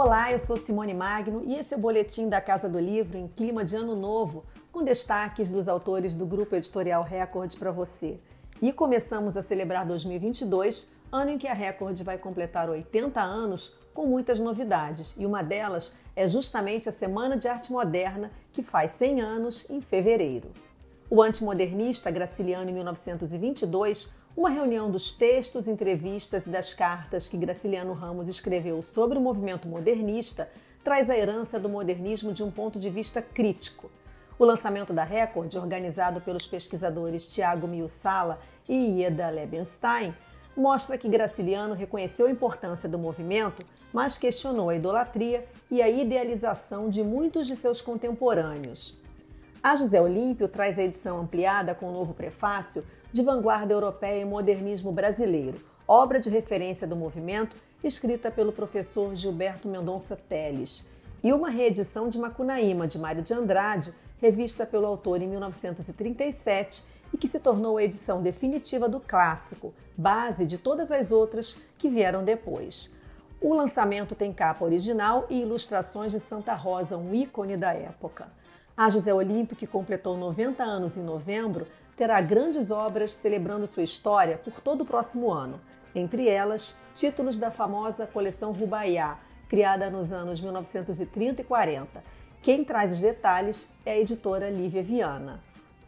Olá, eu sou Simone Magno e esse é o boletim da Casa do Livro em clima de ano novo, com destaques dos autores do grupo editorial Record para você. E começamos a celebrar 2022, ano em que a Record vai completar 80 anos com muitas novidades, e uma delas é justamente a Semana de Arte Moderna, que faz 100 anos em fevereiro. O antimodernista Graciliano, em 1922, uma reunião dos textos, entrevistas e das cartas que Graciliano Ramos escreveu sobre o movimento modernista, traz a herança do modernismo de um ponto de vista crítico. O lançamento da Record, organizado pelos pesquisadores Tiago Miussala e Ieda Lebenstein, mostra que Graciliano reconheceu a importância do movimento, mas questionou a idolatria e a idealização de muitos de seus contemporâneos. A José Olímpio traz a edição ampliada com o um novo prefácio de vanguarda europeia e modernismo brasileiro, obra de referência do movimento, escrita pelo professor Gilberto Mendonça Teles, e uma reedição de Macunaíma, de Mário de Andrade, revista pelo autor em 1937 e que se tornou a edição definitiva do clássico, base de todas as outras que vieram depois. O lançamento tem capa original e ilustrações de Santa Rosa, um ícone da época. A José Olímpio, que completou 90 anos em novembro, terá grandes obras celebrando sua história por todo o próximo ano, entre elas títulos da famosa coleção Rubaiá, criada nos anos 1930 e 40. Quem traz os detalhes é a editora Lívia Viana.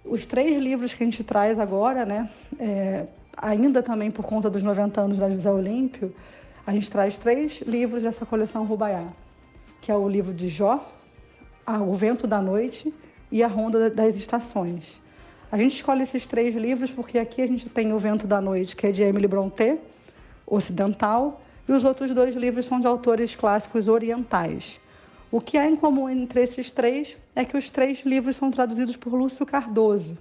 Os três livros que a gente traz agora, né, é, ainda também por conta dos 90 anos da José Olímpio, a gente traz três livros dessa coleção Rubaiá, que é o livro de Jó, O Vento da Noite e A Ronda das Estações. A gente escolhe esses três livros porque aqui a gente tem O Vento da Noite, que é de Emily Brontë, ocidental, e os outros dois livros são de autores clássicos orientais. O que há em comum entre esses três é que os três livros são traduzidos por Lúcio Cardoso,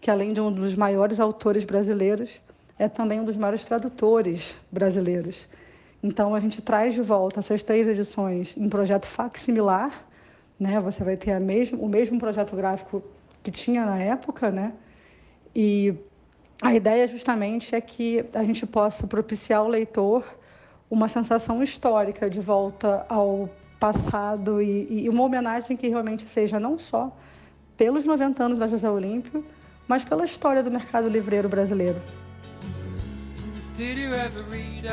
que além de um dos maiores autores brasileiros, é também um dos maiores tradutores brasileiros. Então a gente traz de volta essas três edições em projeto facsimilar, né? Você vai ter mesmo, o mesmo projeto gráfico que tinha na época, né? E a ideia justamente é que a gente possa propiciar ao leitor uma sensação histórica de volta ao passado e, e uma homenagem que realmente seja não só pelos 90 anos da José Olímpio, mas pela história do mercado livreiro brasileiro. Did you ever read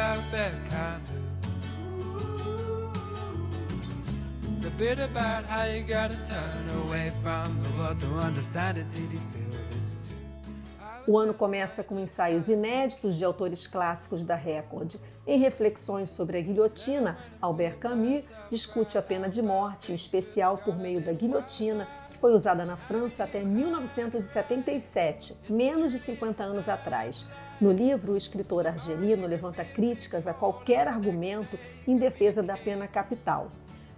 The bit about how you gotta turn away from the world to understand it. Did you feel this too? O ano começa com ensaios inéditos de autores clássicos da Record. Em reflexões sobre a guilhotina, Albert Camus discute a pena de morte, em especial por meio da guilhotina, que foi usada na França até 1977, menos de 50 anos atrás. No livro, o escritor argelino levanta críticas a qualquer argumento em defesa da pena capital.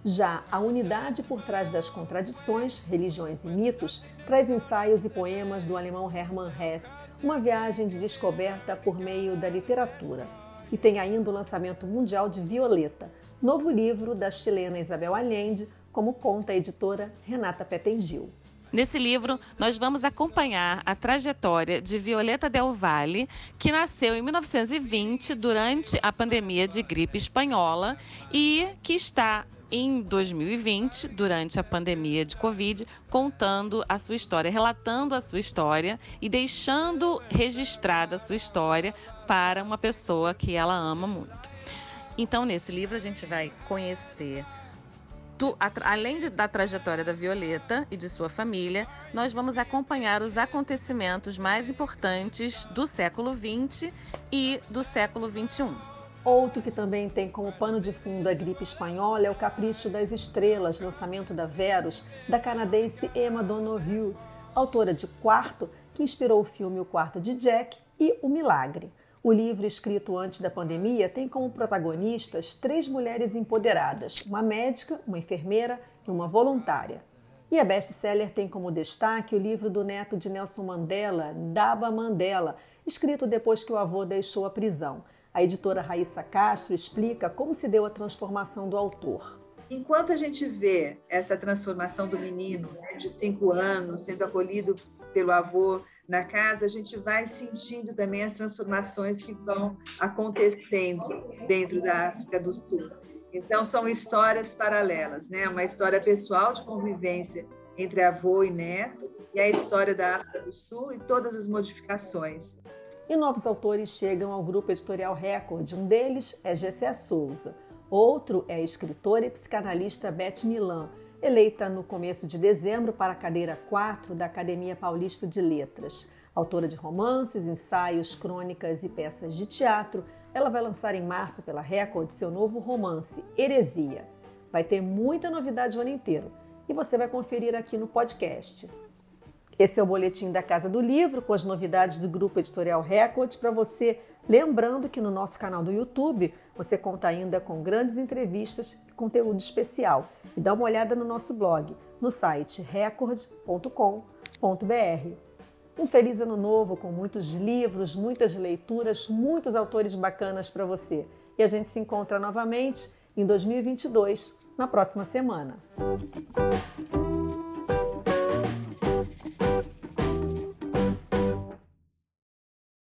Já a unidade por trás das contradições, religiões e mitos traz ensaios e poemas do alemão Hermann Hesse, uma viagem de descoberta por meio da literatura. E tem ainda o lançamento mundial de Violeta, novo livro da chilena Isabel Allende, como conta a editora Renata Petengil. Nesse livro, nós vamos acompanhar a trajetória de Violeta Del Valle, que nasceu em 1920 durante a pandemia de gripe espanhola e que está em 2020, durante a pandemia de Covid, contando a sua história, relatando a sua história e deixando registrada a sua história para uma pessoa que ela ama muito. Então, nesse livro, a gente vai conhecer. Do, além de, da trajetória da Violeta e de sua família, nós vamos acompanhar os acontecimentos mais importantes do século XX e do século XXI. Outro que também tem como pano de fundo a gripe espanhola é o Capricho das Estrelas, lançamento da Verus, da canadense Emma Donoghue, autora de Quarto, que inspirou o filme O Quarto de Jack e O Milagre. O livro, escrito antes da pandemia, tem como protagonistas três mulheres empoderadas: uma médica, uma enfermeira e uma voluntária. E a best-seller tem como destaque o livro do neto de Nelson Mandela, Daba Mandela, escrito depois que o avô deixou a prisão. A editora Raíssa Castro explica como se deu a transformação do autor. Enquanto a gente vê essa transformação do menino né, de cinco anos sendo acolhido pelo avô na casa, a gente vai sentindo também as transformações que vão acontecendo dentro da África do Sul. Então, são histórias paralelas, né? Uma história pessoal de convivência entre avô e neto, e a história da África do Sul e todas as modificações. E novos autores chegam ao grupo editorial Record. Um deles é Gessé Souza. Outro é a escritora e psicanalista Beth Milan, eleita no começo de dezembro para a cadeira 4 da Academia Paulista de Letras. Autora de romances, ensaios, crônicas e peças de teatro, ela vai lançar em março pela Record seu novo romance, Heresia. Vai ter muita novidade o ano inteiro e você vai conferir aqui no podcast. Esse é o boletim da Casa do Livro com as novidades do Grupo Editorial Record para você. Lembrando que no nosso canal do YouTube você conta ainda com grandes entrevistas e conteúdo especial. E dá uma olhada no nosso blog, no site record.com.br. Um feliz ano novo com muitos livros, muitas leituras, muitos autores bacanas para você. E a gente se encontra novamente em 2022, na próxima semana.